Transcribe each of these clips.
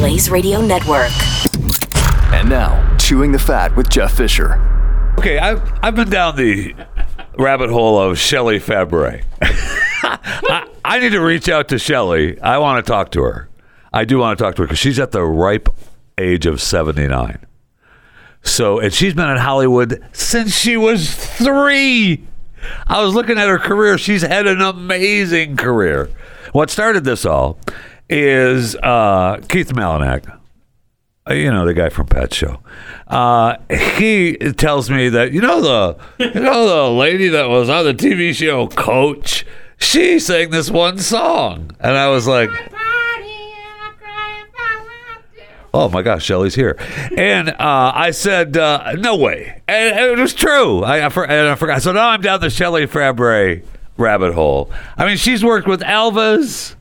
Blaze Radio Network. And now, Chewing the Fat with Jeff Fisher. Okay, I've, I've been down the rabbit hole of Shelley Fabares. I, I need to reach out to Shelley. I want to talk to her. I do want to talk to her because she's at the ripe age of 79. So, and she's been in Hollywood since she was three. I was looking at her career. She's had an amazing career. What started this all is uh, Keith Malinak, uh, you know the guy from Pet Show. Uh, he tells me that you know the you know the lady that was on the TV show Coach. She sang this one song, and I was like. Oh my gosh, Shelly's here, and uh, I said, uh, "No way," and, and it was true. I, I, for, and I forgot. So now I'm down the Shelley Fabares rabbit hole. I mean, she's worked with Elvis.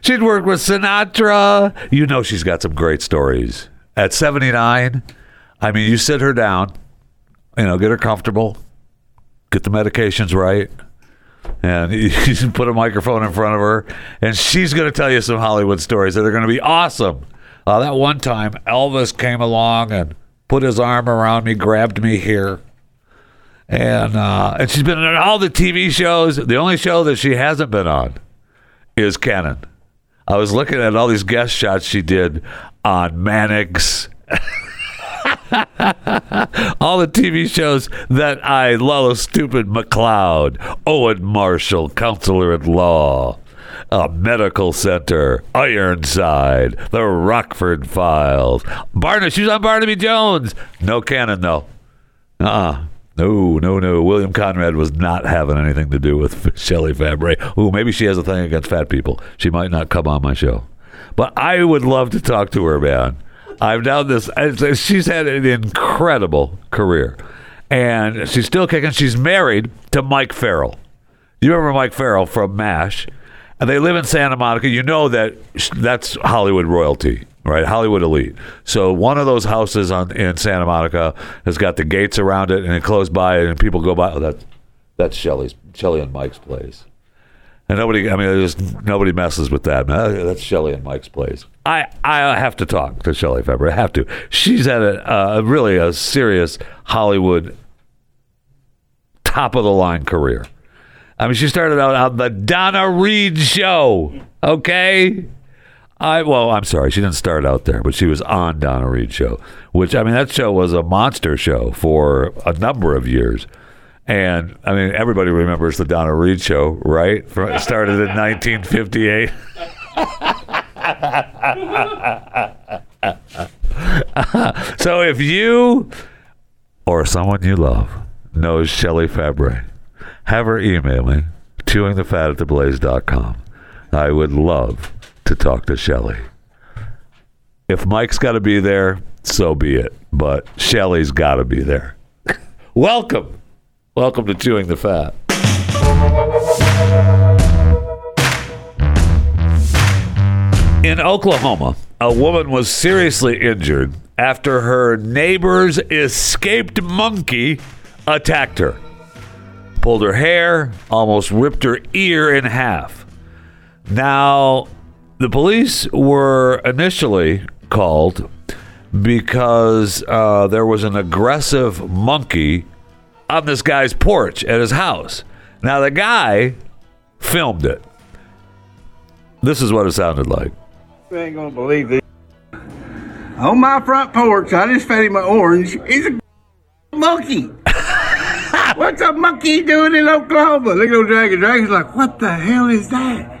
She'd worked with Sinatra. You know, she's got some great stories. At 79, I mean, you sit her down, you know, get her comfortable, get the medications right, and you put a microphone in front of her, and she's going to tell you some Hollywood stories that are going to be awesome. Uh, that one time, Elvis came along and put his arm around me, grabbed me here. And uh, and she's been on all the TV shows. The only show that she hasn't been on is Cannon. I was looking at all these guest shots she did on Mannix. all the TV shows that I love, stupid McCloud, Owen Marshall, counselor at law, a medical center, Ironside, the Rockford Files, Barnaby. She was on Barnaby Jones. No Cannon though. Uh. uh No, no, no. William Conrad was not having anything to do with Shelley Fabares. Ooh, maybe she has a thing against fat people. She might not come on my show. But I would love to talk to her, man. I've done this. She's had an incredible career, and she's still kicking. She's married to Mike Farrell. You remember Mike Farrell from MASH? And they live in Santa Monica. You know that that's Hollywood royalty, right? Hollywood elite. So one of those houses on in Santa Monica has got the gates around it, and it close by, and people go by. Oh, that that's Shelley's, Shelley and Mike's place. And nobody, I mean, there's nobody messes with that. Man. That's Shelley and Mike's place. I, I have to talk to Shelley Fabares. I have to. She's had a, uh, really a serious Hollywood top of the line career. I mean, she started out on the Donna Reed show. Okay. I well, I'm sorry, she didn't start out there, but she was on Donna Reed show, which I mean, that show was a monster show for a number of years. And I mean, everybody remembers the Donna Reed show, right? From, started in 1958. so if you or someone you love knows Shelley Fabares, have her email me, chewingthefat. I would love to talk to Shelley. If Mike's got to be there, so be it. But Shelley's got to be there. Welcome. Welcome to Chewing the Fat. In Oklahoma, a woman was seriously injured after her neighbor's escaped monkey attacked her. Pulled her hair, almost ripped her ear in half. Now, the police were initially called because uh, there was an aggressive monkey on this guy's porch at his house. Now, the guy filmed it. This is what it sounded like. You ain't gonna believe this. On my front porch, I just fed him an orange. He's a monkey. What's a monkey doing in Oklahoma? Look at those dragon. Dragon's like, what the hell is that?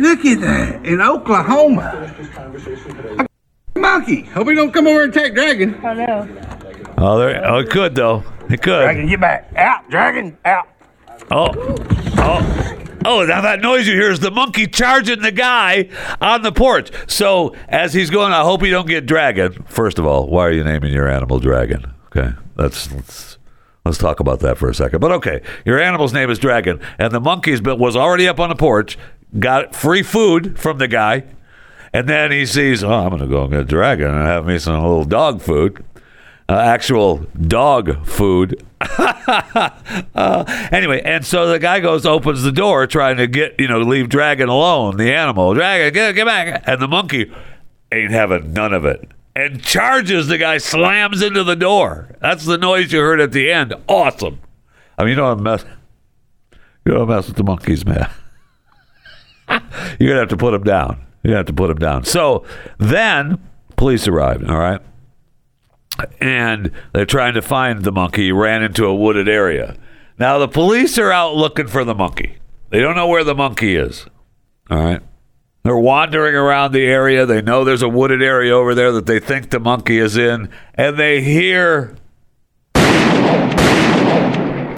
Look at that in Oklahoma. Monkey. Hope he don't come over and attack Dragon. I know. Oh, there, oh, it could though. It could. Dragon, get back. Out, Dragon, out. Oh, oh, Oh, now that noise you hear is the monkey charging the guy on the porch. So as he's going, I hope you don't get dragon. First of all, why are you naming your animal dragon? Okay, that's let's let's talk about that for a second. But okay, your animal's name is dragon, and the monkey's but was already up on the porch, got free food from the guy, and then he sees, oh, I'm gonna go and get a dragon and have me some little dog food. Uh, actual dog food. uh, anyway, and so the guy goes, opens the door, trying to get, you know, leave Dragon alone, the animal. Dragon, get, get back. And the monkey ain't having none of it and charges the guy, slams into the door. That's the noise you heard at the end. Awesome. I mean, you don't mess, you don't mess with the monkeys, man. You're gonna have to put him down. You're gonna have to put him down. So then police arrived. All right and they're trying to find the monkey. He ran into a wooded area. Now the police are out looking for the monkey. They don't know where the monkey is. All right. They're wandering around the area. They know there's a wooded area over there that they think the monkey is in, and they hear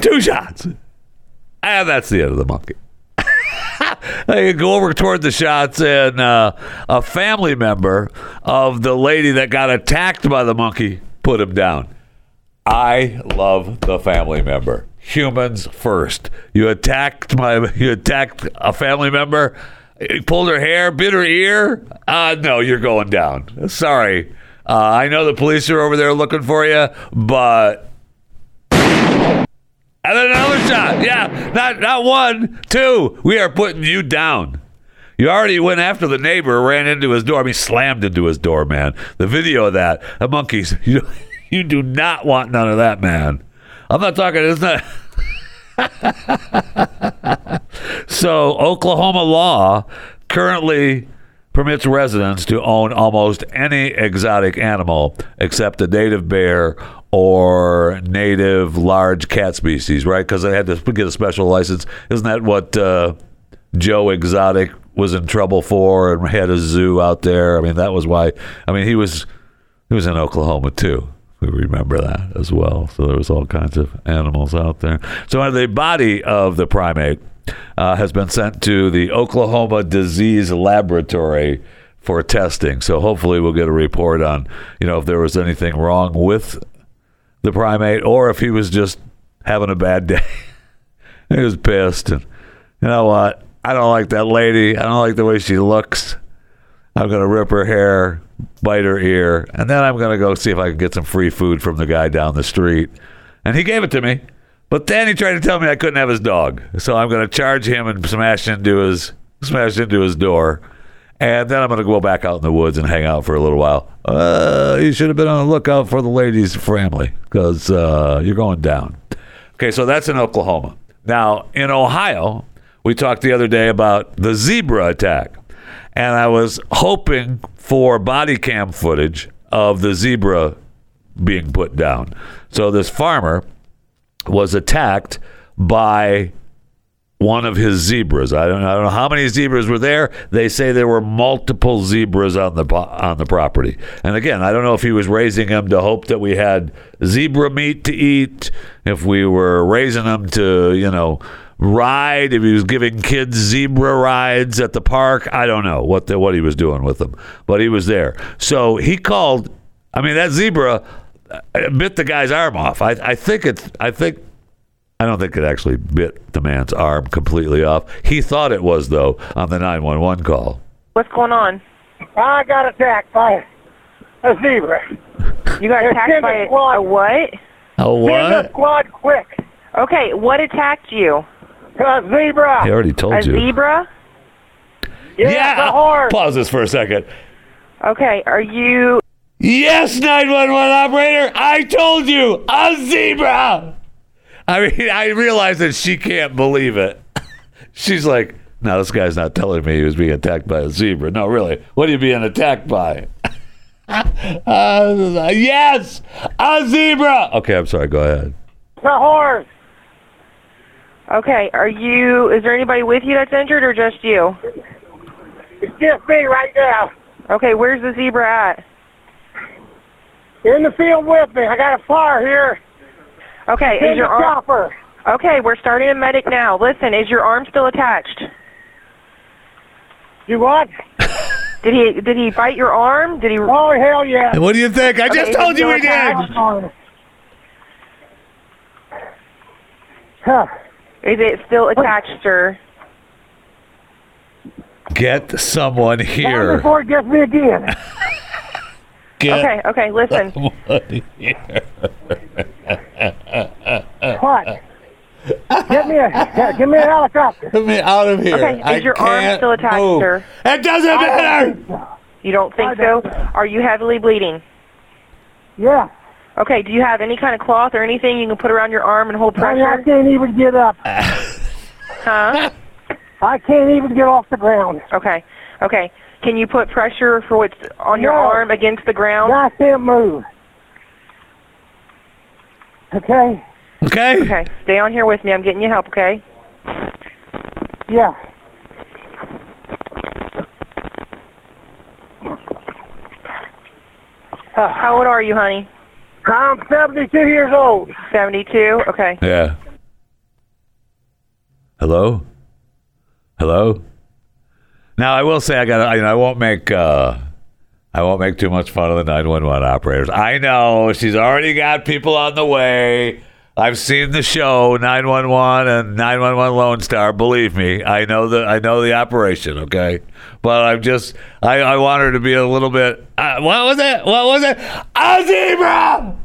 two shots. And that's the end of the monkey. They go over toward the shots, and uh, a family member of the lady that got attacked by the monkey put him down. I love the family member. Humans first. You attacked my. You attacked a family member. You pulled her hair, bit her ear. Uh, no, you're going down. Sorry. Uh, I know the police are over there looking for you, but and then another shot. Yeah, not not one, two. We are putting you down. You already went after the neighbor, ran into his door. I mean, slammed into his door, man. The video of that, the monkeys. You you do not want none of that, man. I'm not talking. It's not. so Oklahoma law currently permits residents to own almost any exotic animal except a native bear or native large cat species, right? Because they had to get a special license. Isn't that what uh, Joe Exotic was in trouble for and had a zoo out there? I mean, that was why. I mean, he was he was in Oklahoma too. We remember that as well. So there was all kinds of animals out there. So the body of the primate uh, has been sent to the Oklahoma Disease Laboratory for testing. So hopefully we'll get a report on, you know, if there was anything wrong with the primate or if he was just having a bad day. he was pissed and you know what? I don't like that lady. I don't like the way she looks. I'm going to rip her hair, bite her ear, and then I'm going to go see if I can get some free food from the guy down the street. And he gave it to me. But then he tried to tell me I couldn't have his dog. So I'm going to charge him and smash into his smash into his door. And then I'm going to go back out in the woods and hang out for a little while. Uh, you should have been on the lookout for the lady's family because uh, you're going down. Okay, so that's in Oklahoma. Now, in Ohio, we talked the other day about the zebra attack. And I was hoping for body cam footage of the zebra being put down. So this farmer was attacked by one of his zebras. I don't, I don't know how many zebras were there. They say there were multiple zebras on the on the property. And again, I don't know if he was raising them to hope that we had zebra meat to eat, if we were raising them to, you know, ride, if he was giving kids zebra rides at the park. I don't know what the, what he was doing with them, but he was there. So he called. I mean, that zebra bit the guy's arm off. I, I think it's. I think. I don't think it actually bit the man's arm completely off. He thought it was though on the nine one one call. What's going on? I got attacked by a zebra. You got attacked by a a, squad. a what? A Send the squad quick. Okay, what attacked you? A zebra. He already told A you. A zebra? Yeah, a horse. Pause this for a second. Okay, are you Yes, 911 operator, I told you, a zebra. I mean, I realize that she can't believe it. She's like, no, this guy's not telling me he was being attacked by a zebra. No, really, what are you being attacked by? Uh, yes, a zebra. Okay, I'm sorry, go ahead. A horse. Okay, are you is there anybody with you that's injured or just you? It's just me right now. Okay, where's the zebra at? You're in the field with me. I got a fire here. Okay, is your arm chopper. Okay, we're starting a medic now. Listen, is your arm still attached? You what? Did he did he bite your arm? Did he? Oh hell yeah! What do you think? I just told you we go did. Huh. Is it still attached, sir? Get someone Down here. Before it gets me again. Get Okay, okay. Listen, someone here. What? Get me a get me a helicopter. Get me out of here. Okay, is I your arm can't still attached, move. sir? It doesn't matter. you don't think I so? don't. Are you heavily bleeding? Yeah. Okay. Do you have any kind of cloth or anything you can put around your arm and hold Honey, I pressure? can't even get up. Huh? I can't even get off the ground. Okay. Okay. Can you put pressure for what's on your No. arm against the ground? I can't move. Okay? Okay. Okay. Stay on here with me. I'm getting you help. Okay. Yeah. How old are you, honey? I'm 72 years old. Seventy-two. Okay. Yeah. Hello? Hello? Now I will say I got you know I won't make uh I won't make too much fun of the 911 operators. I know she's already got people on the way. I've seen the show 911 and 911 Lone Star. Believe me, I know the I know the operation. Okay, but I'm just I, I want her to be a little bit. Uh, what was it? What was it? Zebra.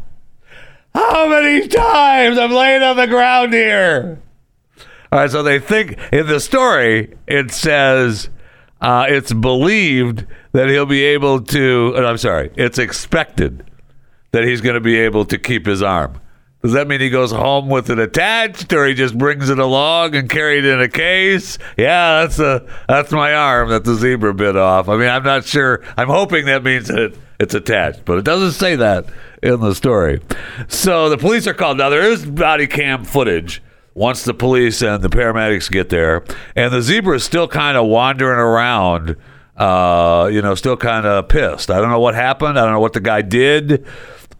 How many times I'm laying on the ground here? All right, so they think in the story it says uh, it's believed that he'll be able to. uh, I'm sorry, it's expected that he's going to be able to keep his arm. Does that mean he goes home with it attached, or he just brings it along and carried it in a case? Yeah, that's a that's my arm that the zebra bit off. I mean, I'm not sure. I'm hoping that means that it's attached, but it doesn't say that in the story. So the police are called. Now there is body cam footage once the police and the paramedics get there, and the zebra is still kind of wandering around. Uh, you know, still kind of pissed. I don't know what happened. I don't know what the guy did.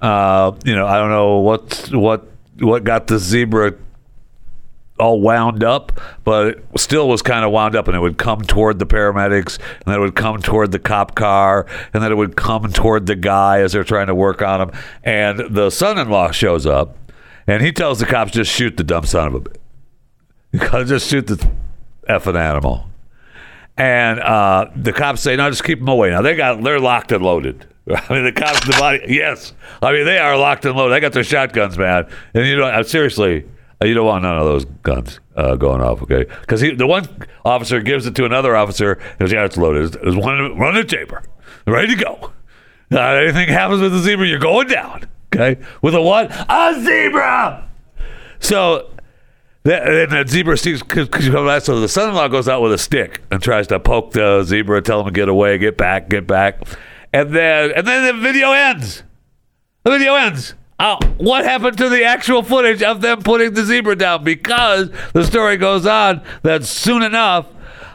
Uh, you know, I don't know what what what got the zebra all wound up, but it still was kind of wound up, and it would come toward the paramedics, and then it would come toward the cop car, and then it would come toward the guy as they're trying to work on him. And the son-in-law shows up, and he tells the cops, "Just shoot the dumb son of a bitch. Just shoot the effing animal." And uh, the cops say, "No, just keep them away." Now they got they're locked and loaded. I mean, the cops, the body, yes. I mean, they are locked and loaded. They got their shotguns, man. And you know, seriously, uh, you don't want none of those guns uh, going off, okay? Because the one officer gives it to another officer. and goes, "Yeah, it's loaded. There's, one, in the chamber, ready to go. Anything happens with the zebra, you're going down, okay? With a what? A zebra." So that, and zebra sees cause, cause you come back, so the son-in-law goes out with a stick and tries to poke the zebra, tell him to get away, get back, get back, and then and then the video ends. The video ends. Uh, what happened to the actual footage of them putting the zebra down? Because the story goes on that soon enough,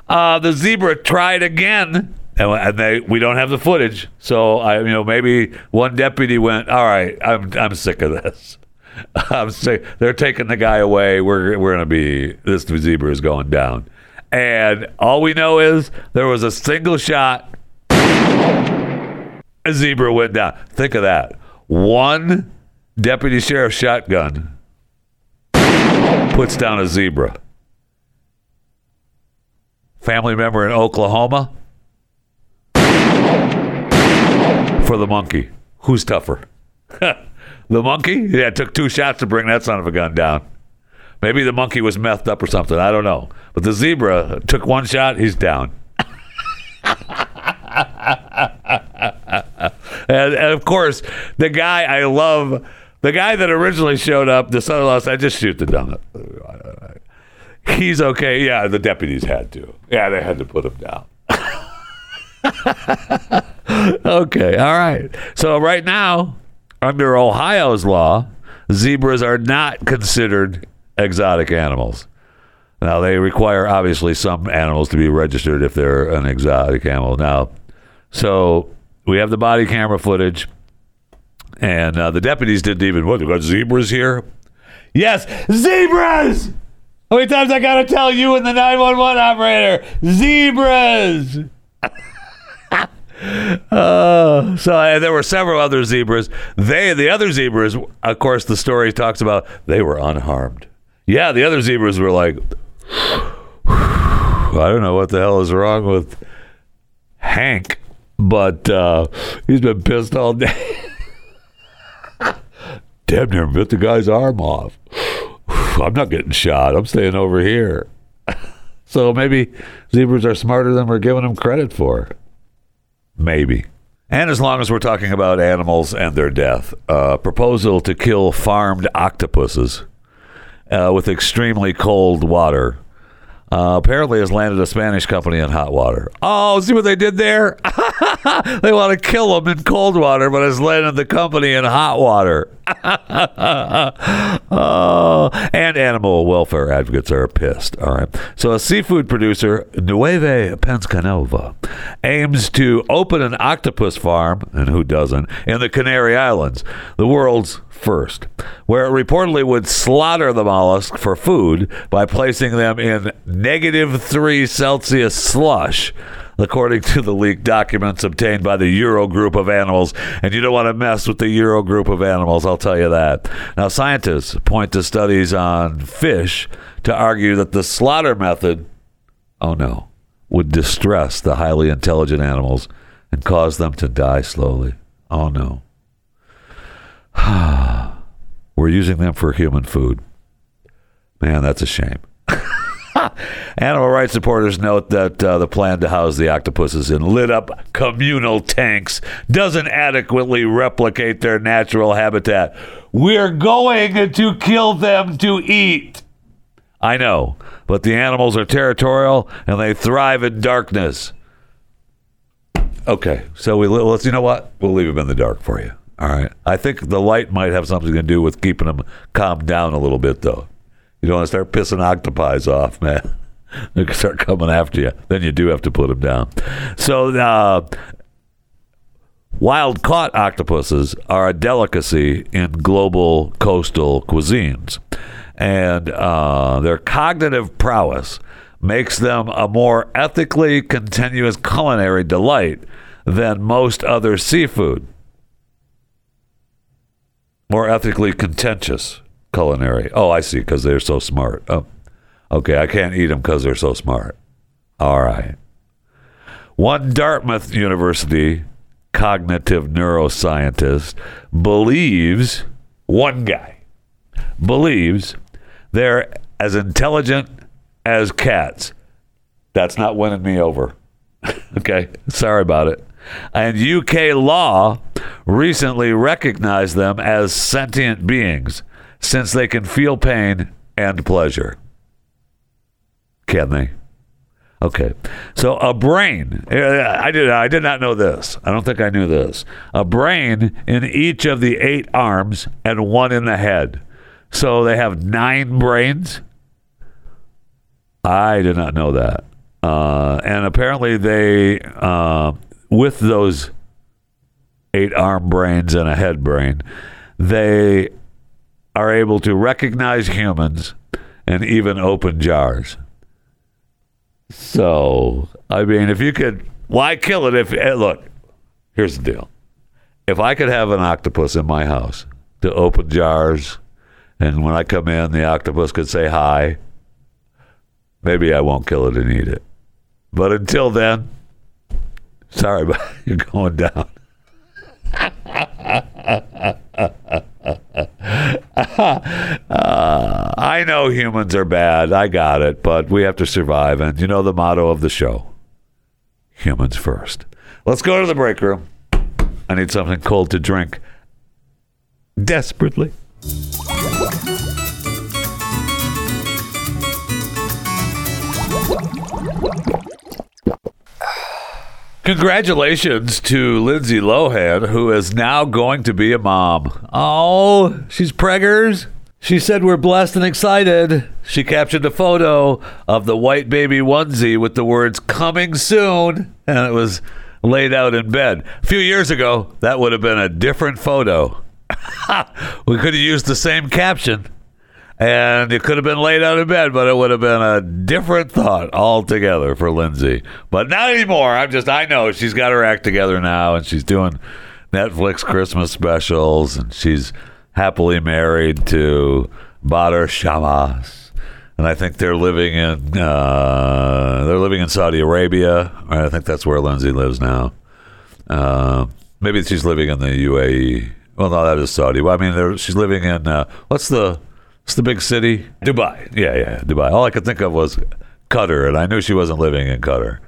uh, the zebra tried again, and, and they we don't have the footage. So I, you know, maybe one deputy went, "All right, I'm I'm sick of this." I'm sick. They're taking the guy away. We're we're gonna be this zebra is going down, and all we know is there was a single shot. A zebra went down. Think of that. One deputy sheriff shotgun puts down a zebra. Family member in Oklahoma for the monkey. Who's tougher? The monkey? Yeah, it took two shots to bring that son of a gun down. Maybe the monkey was methed up or something. I don't know. But the zebra took one shot, he's down. and, and of course, the guy I love, the guy that originally showed up, the son of law said, just shoot the dumb. He's okay. Yeah, the deputies had to. Yeah, they had to put him down. okay, all right. So right now, under Ohio's law, zebras are not considered exotic animals. Now they require obviously some animals to be registered if they're an exotic animal. Now, so we have the body camera footage, and uh, the deputies didn't even what? They got zebras here. Yes, zebras. How many times I gotta tell you and the 911 operator? Zebras. Uh, so there were several other zebras. They, the other zebras, of course, the story talks about they were unharmed. Yeah, the other zebras were like, I don't know what the hell is wrong with Hank, but uh, he's been pissed all day. Damn near bit the guy's arm off. I'm not getting shot. I'm staying over here. so maybe zebras are smarter than we're giving them credit for. Maybe. And as long as we're talking about animals and their death, a proposal to kill farmed octopuses uh, with extremely cold water uh, apparently has landed a Spanish company in hot water. Oh, see what they did there? they want to kill them in cold water, but has landed the company in hot water. oh, and animal welfare advocates are pissed. All right. So, a seafood producer, Nueva Pescanova, aims to open an octopus farm, and who doesn't, in the Canary Islands, the world's first, where it reportedly would slaughter the mollusk for food by placing them in negative three Celsius slush. According to the leaked documents obtained by the Euro group of animals. And you don't want to mess with the Euro group of animals, I'll tell you that. Now, scientists point to studies on fish to argue that the slaughter method, oh no, would distress the highly intelligent animals and cause them to die slowly. Oh no. We're using them for human food. Man, that's a shame. Animal rights supporters note that uh, the plan to house the octopuses in lit up communal tanks doesn't adequately replicate their natural habitat. We're going to kill them to eat. I know, but the animals are territorial and they thrive in darkness. Okay, so we let's you know what? We'll leave them in the dark for you. All right. I think the light might have something to do with keeping them calmed down a little bit, though. You don't want to start pissing octopi off, man. they can start coming after you. Then you do have to put them down. So, uh, wild caught octopuses are a delicacy in global coastal cuisines, and uh, their cognitive prowess makes them a more ethically continuous culinary delight than most other seafood more ethically contentious culinary. Oh, I see, because they're so smart. Oh, okay, I can't eat them because they're so smart. All right. One Dartmouth University cognitive neuroscientist believes, one guy believes they're as intelligent as cats. That's not winning me over. okay, sorry about it. And UK law recently recognized them as sentient beings since they can feel pain and pleasure. Can they? Okay. So a brain, I did I did not know this. I don't think I knew this. A brain in each of the 8 arms and one in the head. So they have 9 brains? I did not know that. Uh, and apparently they uh, with those eight arm brains and a head brain, they are able to recognize humans and even open jars. So, I mean, if you could, why kill it? If eh, look, here's the deal: if I could have an octopus in my house to open jars, and when I come in, the octopus could say hi. Maybe I won't kill it and eat it. But until then, sorry, but you're going down. uh, I know humans are bad. I got it, but we have to survive. And you know the motto of the show humans first. Let's go to the break room. I need something cold to drink desperately. Congratulations to Lindsay Lohan, who is now going to be a mom. Oh, she's preggers. She said we're blessed and excited. She captured a photo of the white baby onesie with the words coming soon, and it was laid out in bed. A few years ago, that would have been a different photo. we could have used the same caption. And it could have been laid out of bed, but it would have been a different thought altogether for Lindsay. But not anymore. I'm just, I know she's got her act together now and she's doing Netflix Christmas specials and she's happily married to Bader Shammas. And I think they're living in uh, they're living in Saudi Arabia. I think that's where Lindsay lives now. Uh, maybe she's living in the UAE. Well, no, that is Saudi. Well, I mean, she's living in uh, what's the what's the big city? Dubai. Yeah, yeah, Dubai. All I could think of was Qatar, and I knew she wasn't living in Qatar.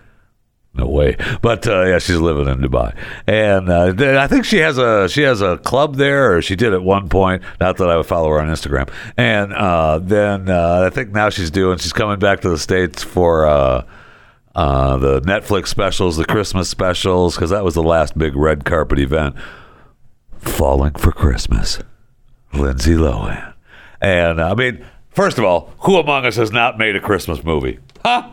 No way. But uh, yeah, she's living in Dubai, and uh, I think she has a she has a club there, or she did at one point. Not that I would follow her on Instagram. And uh, then uh, I think now she's doing. She's coming back to the states for. Uh, uh, the Netflix specials, the Christmas specials, because that was the last big red carpet event. Falling for Christmas, Lindsay Lohan, and uh, I mean, first of all, who among us has not made a Christmas movie? Huh?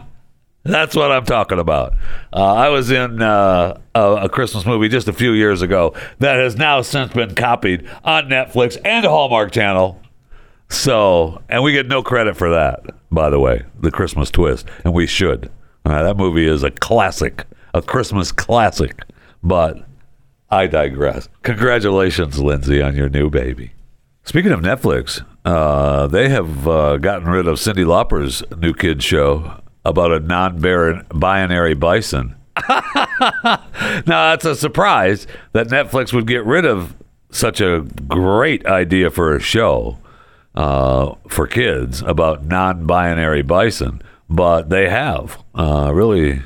That's what I'm talking about. Uh, I was in uh, a, a Christmas movie just a few years ago that has now since been copied on Netflix and Hallmark Channel. So, and we get no credit for that, by the way, the Christmas twist, and we should. Uh, that movie is a classic, a Christmas classic. But I digress. Congratulations, Lindsay, on your new baby. Speaking of Netflix, uh, they have uh, gotten rid of Cyndi Lauper's new kids show about a non-binary bison. now that's a surprise that Netflix would get rid of such a great idea for a show uh, for kids about non-binary bison, but they have uh, really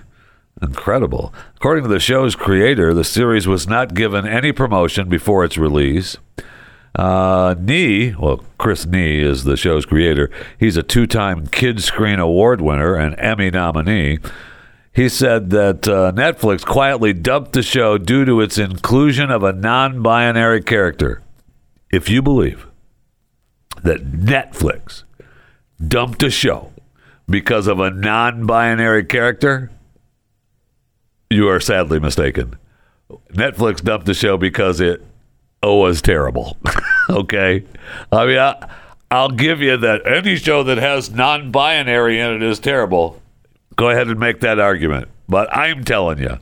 incredible. According to the show's creator, the series was not given any promotion before its release. Uh, Nee, well, Chris Nee is the show's creator. He's a two time Kidscreen Award winner and Emmy nominee. He said that uh, Netflix quietly dumped the show due to its inclusion of a non binary character. If you believe that Netflix dumped a show because of a non binary character, you are sadly mistaken. Netflix dumped the show because it was terrible. okay, I mean, I, I'll give you that any show that has non-binary in it is terrible. Go ahead and make that argument, but I'm telling you,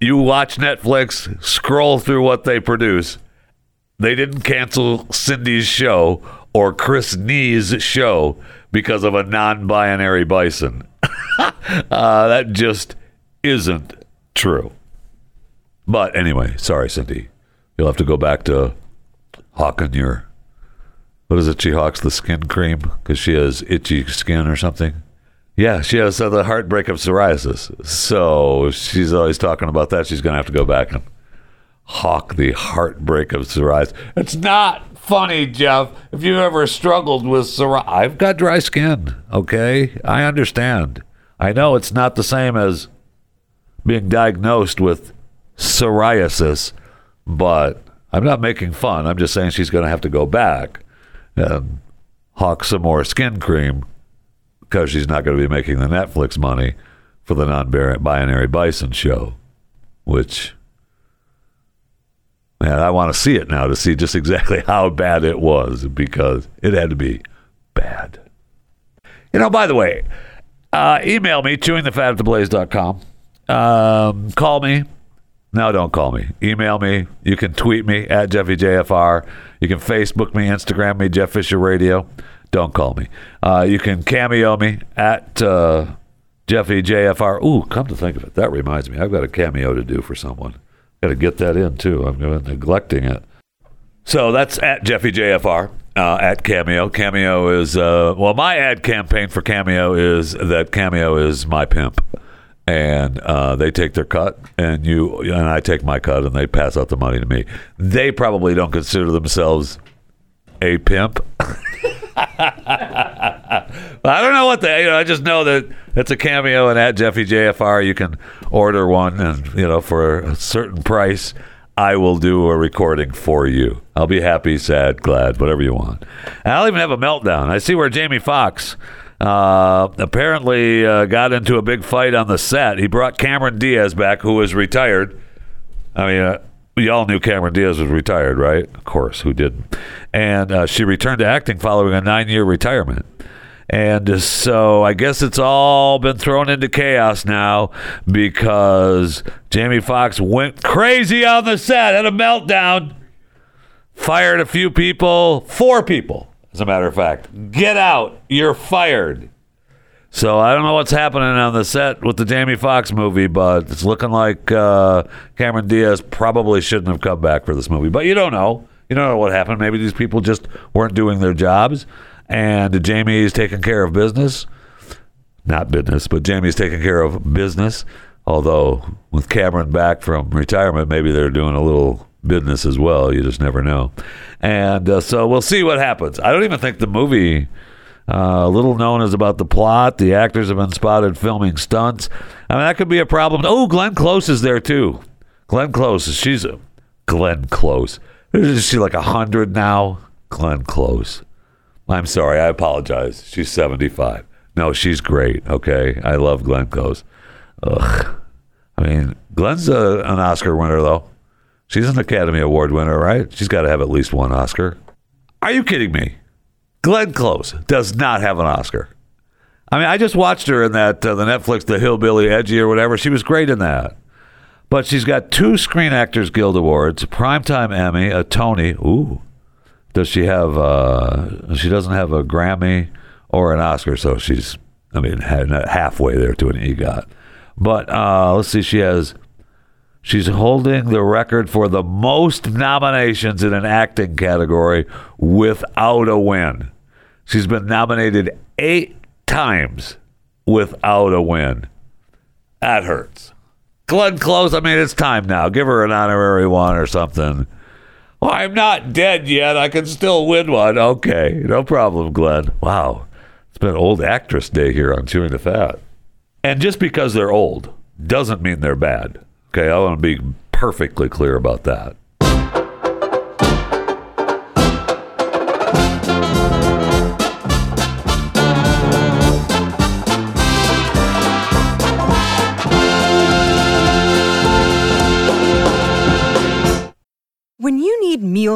you watch Netflix, scroll through what they produce. They didn't cancel Cyndi's show or Chris Nee's show because of a non-binary bison. uh, that just isn't true. But anyway, sorry, Cyndi. You'll have to go back to hawking your. What is it? She hawks the skin cream because she has itchy skin or something. Yeah, she has uh, the heartbreak of psoriasis. So she's always talking about that. She's going to have to go back and hawk the heartbreak of psoriasis. It's not funny, Jeff. If you've ever struggled with psoriasis, I've got dry skin. Okay, I understand. I know it's not the same as being diagnosed with psoriasis, but I'm not making fun. I'm just saying she's going to have to go back and hawk some more skin cream because she's not going to be making the Netflix money for the non-binary bison show, which man, I want to see it now to see just exactly how bad it was because it had to be bad. You know, by the way, uh, email me, chewingthefat@theblaze.com. Um, call me. No, don't call me. Email me. You can tweet me at JeffyJFR. You can Facebook me, Instagram me, Jeff Fisher Radio. Don't call me. Uh, you can cameo me at uh, Jeffy JFR. Ooh, come to think of it, that reminds me. I've got a cameo to do for someone. Got to get that in too. I'm neglecting it. So that's at Jeffy JFR uh, at Cameo. Cameo is uh, well, my ad campaign for Cameo is that Cameo is my pimp, and uh, they take their cut, and you and I take my cut, and they pass out the money to me. They probably don't consider themselves a pimp. I don't know what they. You know, I just know that it's a cameo, and at Jeffy JFR, you can order one, and you know, for a certain price, I will do a recording for you. I'll be happy, sad, glad, whatever you want. And I'll even have a meltdown. I see where Jamie Foxx uh, apparently uh, got into a big fight on the set. He brought Cameron Diaz back, who was retired. I mean, uh, we all knew Cameron Diaz was retired, right? Of course, who didn't? And uh, she returned to acting following a nine year retirement. And so I guess it's all been thrown into chaos now because Jamie Foxx went crazy on the set, had a meltdown, fired a few people, four people, as a matter of fact. Get out. You're fired. So I don't know what's happening on the set with the Jamie Foxx movie, but it's looking like uh, Cameron Diaz probably shouldn't have come back for this movie. But you don't know. You don't know what happened. Maybe these people just weren't doing their jobs, and Jamie's taking care of business. Not business, but Jamie's taking care of business. Although with Cameron back from retirement, maybe they're doing a little business as well. You just never know. And uh, so we'll see what happens. I don't even think the movie uh, little known is about the plot. The actors have been spotted filming stunts. I mean, that could be a problem. Oh, Glenn Close is there too. Glenn Close, she's a Glenn Close. Is she like a hundred now? Glenn Close. I'm sorry, I apologize. She's 75. No, she's great. Okay, I love Glenn Close. Ugh. I mean, Glenn's a, an Oscar winner though. She's an Academy Award winner, right? She's got to have at least one Oscar. Are you kidding me? Glenn Close does not have an Oscar. I mean, I just watched her in that uh, the Netflix The Hillbilly Edgy or whatever. She was great in that. But she's got two Screen Actors Guild Awards, a Primetime Emmy, a Tony. Ooh. Does she have uh she doesn't have a Grammy or an Oscar, so she's I mean halfway there to an EGOT. But uh let's see she has She's holding the record for the most nominations in an acting category without a win. She's been nominated eight times without a win. That hurts. Glenn Close, I mean, it's time now. Give her an honorary one or something. Well, I'm not dead yet. I can still win one. Okay, no problem, Glenn. Wow. It's been old actress day here on Chewing the Fat. And just because they're old doesn't mean they're bad. Okay, I want to be perfectly clear about that.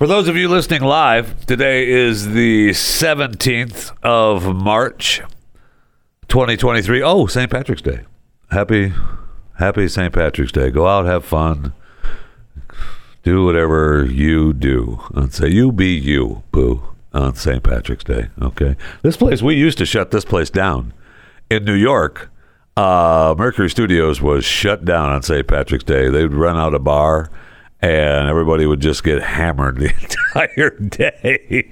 For those of you listening live, today is the 17th of March, 2023. Oh, St. Patrick's Day. Happy, happy St. Patrick's Day. Go out, have fun, do whatever you do. And say, you be you, boo, on St. Patrick's Day. Okay. This place, we used to shut this place down. In New York, uh, Mercury Studios was shut down on St. Patrick's Day. They'd run out a bar and everybody would just get hammered the entire day.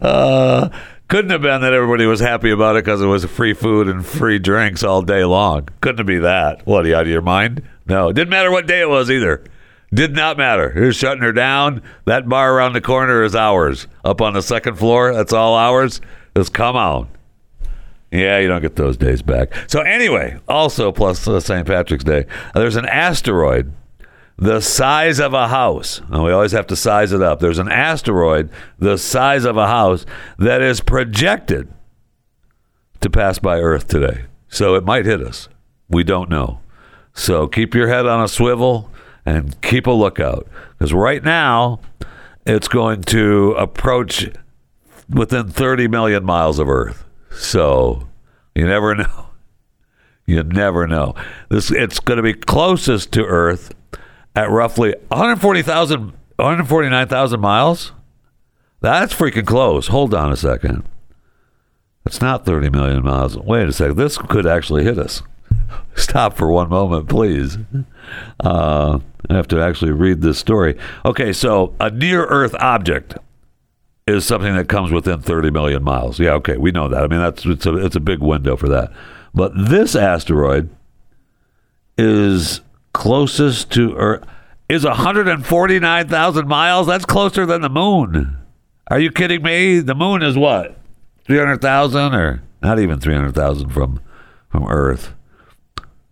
uh, couldn't have been that everybody was happy about it because it was free food and free drinks all day long. Couldn't be that. What, are you out of your mind? No, it didn't matter what day it was either. Did not matter. They're shutting her down. That bar around the corner is ours. Up on the second floor, that's all ours. Just come on. Yeah, you don't get those days back. So anyway, also plus uh, St. Patrick's Day, uh, there's an asteroid the size of a house. And we always have to size it up. There's an asteroid the size of a house that is projected to pass by Earth today. So it might hit us. We don't know. So keep your head on a swivel and keep a lookout because right now it's going to approach within 30 million miles of Earth. So you never know. You never know. This it's going to be closest to Earth at roughly 140,000 149,000 miles. That's freaking close. Hold on a second. It's not 30 million miles. Wait a second. This could actually hit us. Stop for one moment, please. Uh, I have to actually read this story. Okay, so a near Earth object is something that comes within 30 million miles. Yeah, okay, we know that. I mean, that's it's a it's a big window for that. But this asteroid is closest to Earth is 149,000 miles. That's closer than the moon. Are you kidding me? The moon is what? 300,000 or not even 300,000 from from Earth.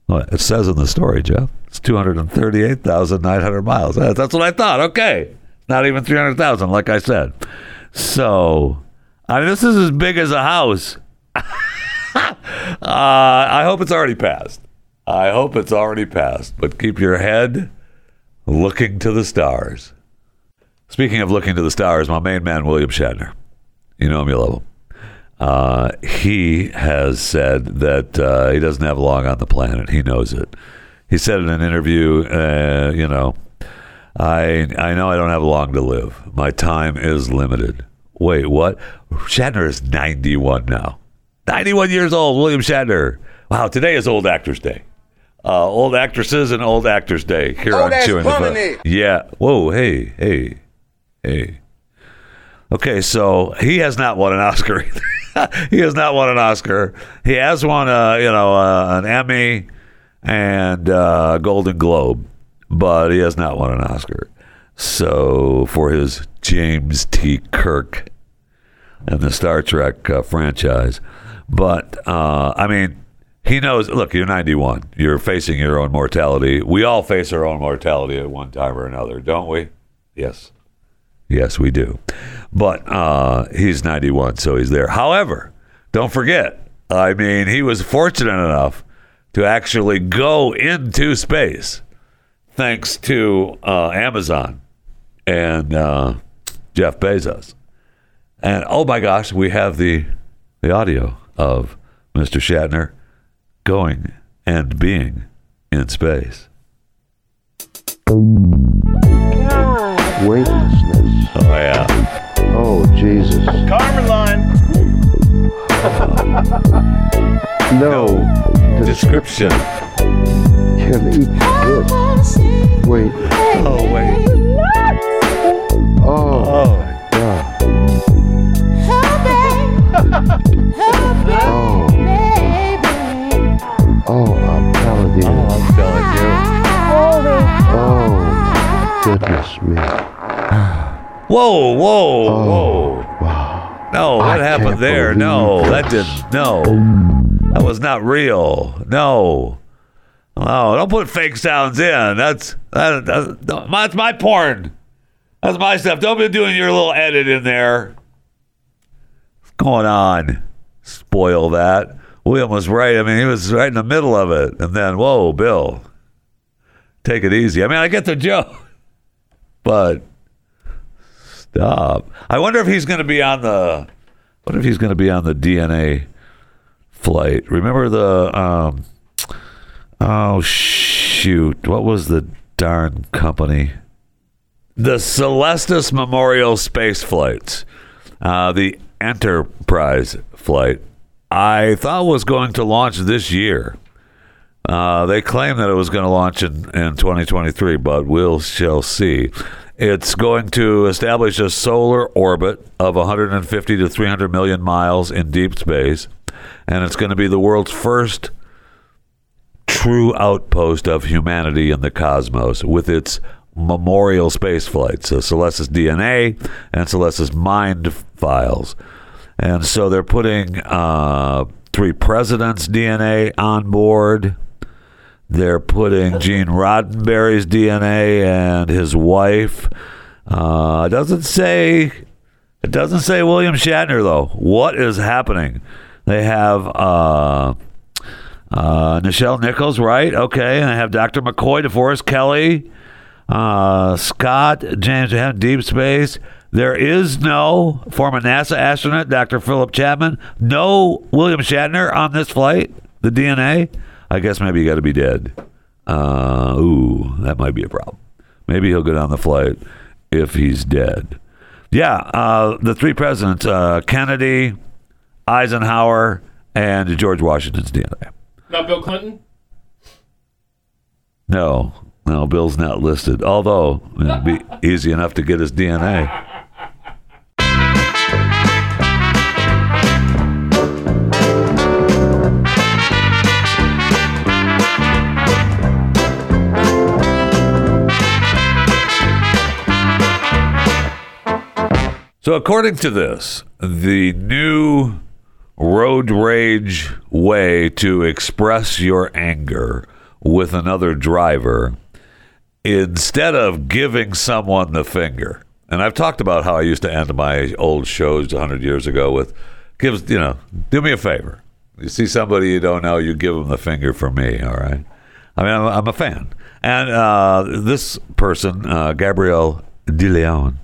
Well, it says in the story, Jeff. It's 238,900 miles. That's what I thought. Okay. Not even 300,000 like I said. So, I mean this is as big as a house. uh, I hope it's already passed. I hope it's already passed. But keep your head looking to the stars. Speaking of looking to the stars, my main man, William Shatner. You know him, you love him. Uh, he has said that uh, he doesn't have long on the planet. He knows it. He said in an interview, uh, you know, I I know I don't have long to live. My time is limited. Wait, what? Shatner is 91 now. 91 years old, William Shatner. Wow, today is Old Actors Day. Uh, old actresses and Old Actors Day here Oh, on Chewing the Fat. Yeah. Whoa, hey, hey, hey. Okay, so he has not won an Oscar either. he has not won an Oscar. He has won, a, you know, uh, an Emmy and uh, a Golden Globe, but he has not won an Oscar. So for his James T. Kirk and the Star Trek uh, franchise, but uh, I mean, he knows. Look, you're 91. You're facing your own mortality. We all face our own mortality at one time or another, don't we? Yes. Yes, we do. But uh, he's 91, so he's there. However, don't forget, I mean, he was fortunate enough to actually go into space thanks to uh, Amazon and uh, Jeff Bezos. And oh my gosh, we have the the audio of Mr. Shatner going and being in space. Weightlessness. Oh yeah. Oh, Jesus. Karman line. No. Description. Can eat this. Wait. Oh wait. Oh, Oh. oh God. Oh. Oh, I'm telling you. Oh, I'm telling you. Oh, goodness me. Whoa, whoa, Oh, whoa. wow. No, what I happened there? No, this. that didn't. No, oh. that was not real. No. Oh, don't put fake sounds in. That's that, that- that's my porn. That's my stuff. Don't be doing your little edit in there. What's going on? Spoil that. William was right. I mean, he was right in the middle of it, and then whoa, Bill, take it easy. I mean, I get the joke, but stop. I wonder if he's going to be on the. What if he's going to be on the DNA flight? Remember the. Um, oh shoot! What was the darn company? The Celestis Memorial Space Flights, uh, the Enterprise flight. I thought was going to launch this year. Uh, they claim that it was going to launch in, in 2023, but we'll shall see. It's going to establish a solar orbit of 150 to 300 million miles in deep space, and it's going to be the world's first true outpost of humanity in the cosmos with its memorial space flights, so Celestis DNA and Celestis Mind files. And so they're putting uh, three presidents' DNA on board. They're putting Gene Roddenberry's DNA and his wife. Uh, it doesn't say. It doesn't say William Shatner though. What is happening? They have uh, uh, Nichelle Nichols, right? Okay, and they have Dr. McCoy, DeForest Kelley, uh, Scott, James, Deep Space. There is no former NASA astronaut, Dr. Philip Chapman. No William Shatner on this flight. The DNA. I guess maybe you got to be dead. Uh, ooh, that might be a problem. Maybe he'll go down the flight if he's dead. Yeah, uh, the three presidents: uh, Kennedy, Eisenhower, and George Washington's DNA. Not Bill Clinton? No, no, Bill's not listed. Although it'd be easy enough to get his DNA. So, according to this, the new road rage way to express your anger with another driver instead of giving someone the finger. And I've talked about how I used to end my old shows 100 years ago with gives, you know, do me a favor. You see somebody you don't know, you give them the finger for me, all right? I mean, I'm, I'm a fan. And uh, this person, uh, Gabrielle DeLeon,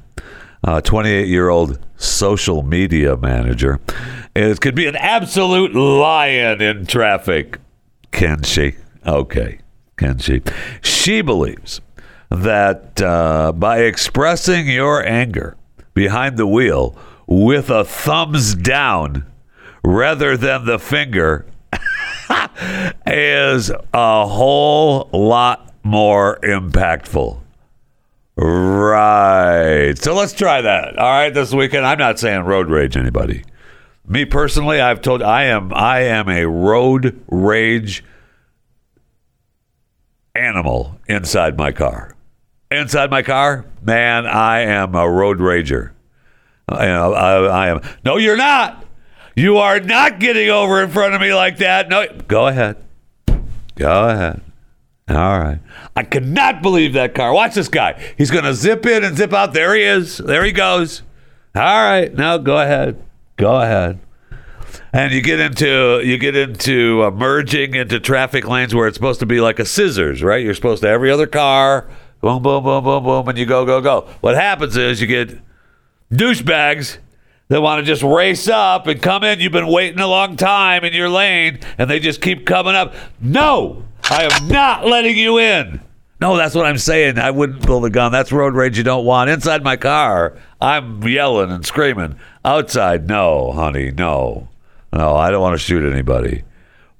28 year old social media manager, it could be an absolute lion in traffic. Can she? Okay. Can she? She believes that uh, by expressing your anger behind the wheel with a thumbs down rather than the finger is a whole lot more impactful. Right. So let's try that. All right, this weekend. I'm not saying road rage anybody. Me personally, I've told I am I am a road rage animal inside my car. Inside my car, man, I am a road rager. I, I, I am. No, you're not. You are not getting over in front of me like that. No, go ahead. Go ahead. All right. I cannot believe that car. Watch this guy. He's going to zip in and zip out. There he is. There he goes. All right. Now go ahead. Go ahead. And you get into you get into uh, merging into traffic lanes where it's supposed to be like a scissors, right? You're supposed to every other car, boom, boom, boom, boom, boom, and you go, go, go. What happens is you get douchebags that want to just race up and come in. You've been waiting a long time in your lane, and they just keep coming up. No, I am not letting you in. No, that's what I'm saying. I wouldn't pull the gun. That's road rage you don't want. Inside my car, I'm yelling and screaming. Outside, no, honey, no. No, I don't want to shoot anybody.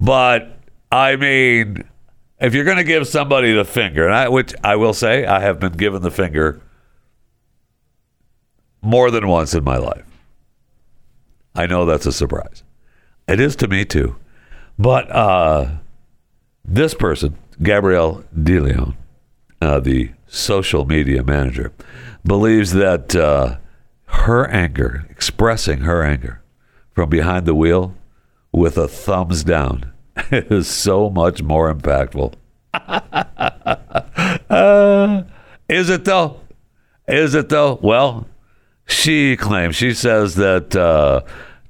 But, I mean, if you're going to give somebody the finger, and I, which I will say, I have been given the finger more than once in my life. I know that's a surprise. It is to me too. But uh, this person, Gabrielle DeLeon, uh, the social media manager, believes that uh, her anger, expressing her anger from behind the wheel with a thumbs down, is so much more impactful. Uh, is it though? Is it though? Well, she claims, she says that uh,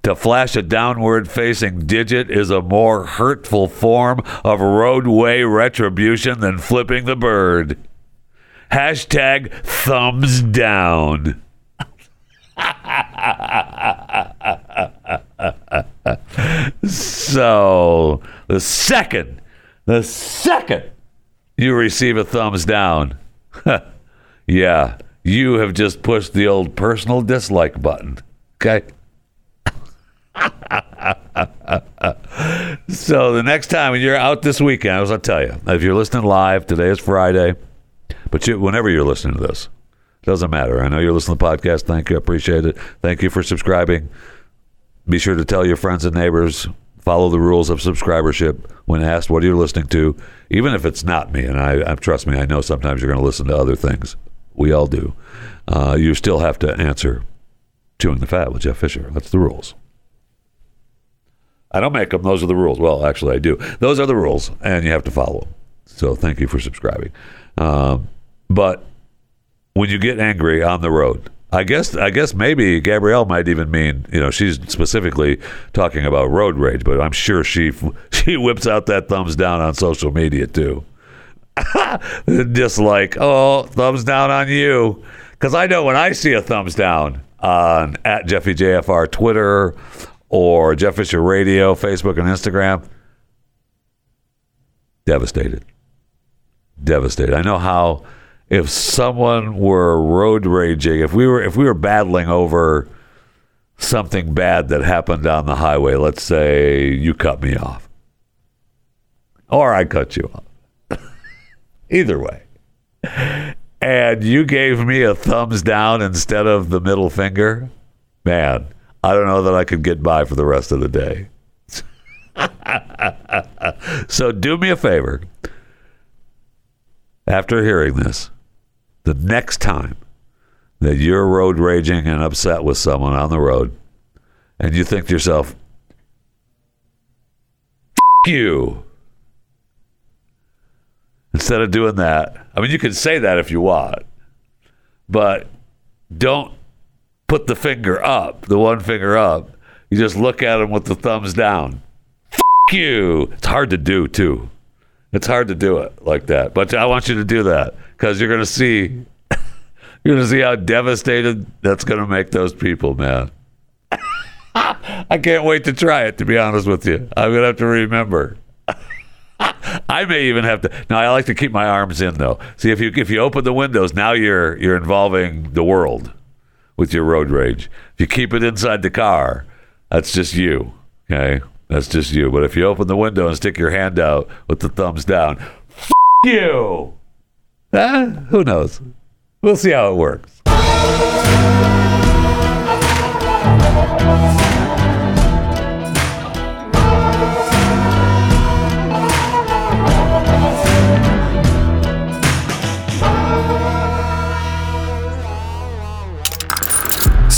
to flash a downward facing digit is a more hurtful form of roadway retribution than flipping the bird. Hashtag thumbs down. so the second, the second you receive a thumbs down, yeah, you have just pushed the old personal dislike button. Okay. so the next time when you're out this weekend, I was gonna tell you, if you're listening live, today is Friday, but you, whenever you're listening to this, doesn't matter. I know you're listening to the podcast. Thank you. I appreciate it. Thank you for subscribing. Be sure to tell your friends and neighbors. Follow the rules of subscribership when asked what you're listening to, even if it's not me. And I, I trust me, I know sometimes you're going to listen to other things. We all do. Uh, you still have to answer chewing the fat with Jeff Fisher. That's the rules. I don't make them. Those are the rules. Well, actually, I do. Those are the rules, and you have to follow them. So thank you for subscribing. Um, but when you get angry on the road, I guess I guess maybe Gabrielle might even mean you know she's specifically talking about road rage, but I'm sure she she whips out that thumbs down on social media too. Just like oh thumbs down on you, because I know when I see a thumbs down on at Jeffy JFR Twitter or Jeff Fisher Radio, Facebook, and Instagram, devastated, devastated. I know how if someone were road raging, if we were if we were battling over something bad that happened on the highway, let's say you cut me off, or I cut you off, either way, and you gave me a thumbs down instead of the middle finger, man, I don't know that I could get by for the rest of the day. so do me a favor after hearing this the next time that you're road raging and upset with someone on the road, and you think to yourself, you. Instead of doing that, I mean, you can say that if you want, but don't put the finger up, the one finger up. You just look at them with the thumbs down. F- you. It's hard to do, too. It's hard to do it like that. But I want you to do that because you're going to see. You're to see how devastated that's to make those people, man. I can't wait to try it, to be honest with you. I'm to have to remember. I may even have to. Now I like to keep my arms in though. See if you if you open the windows, now you're you're involving the world with your road rage. If you keep it inside the car, that's just you. Okay, that's just you. But if you open the window and stick your hand out with the thumbs down, F- you. Eh, who knows? We'll see how it works.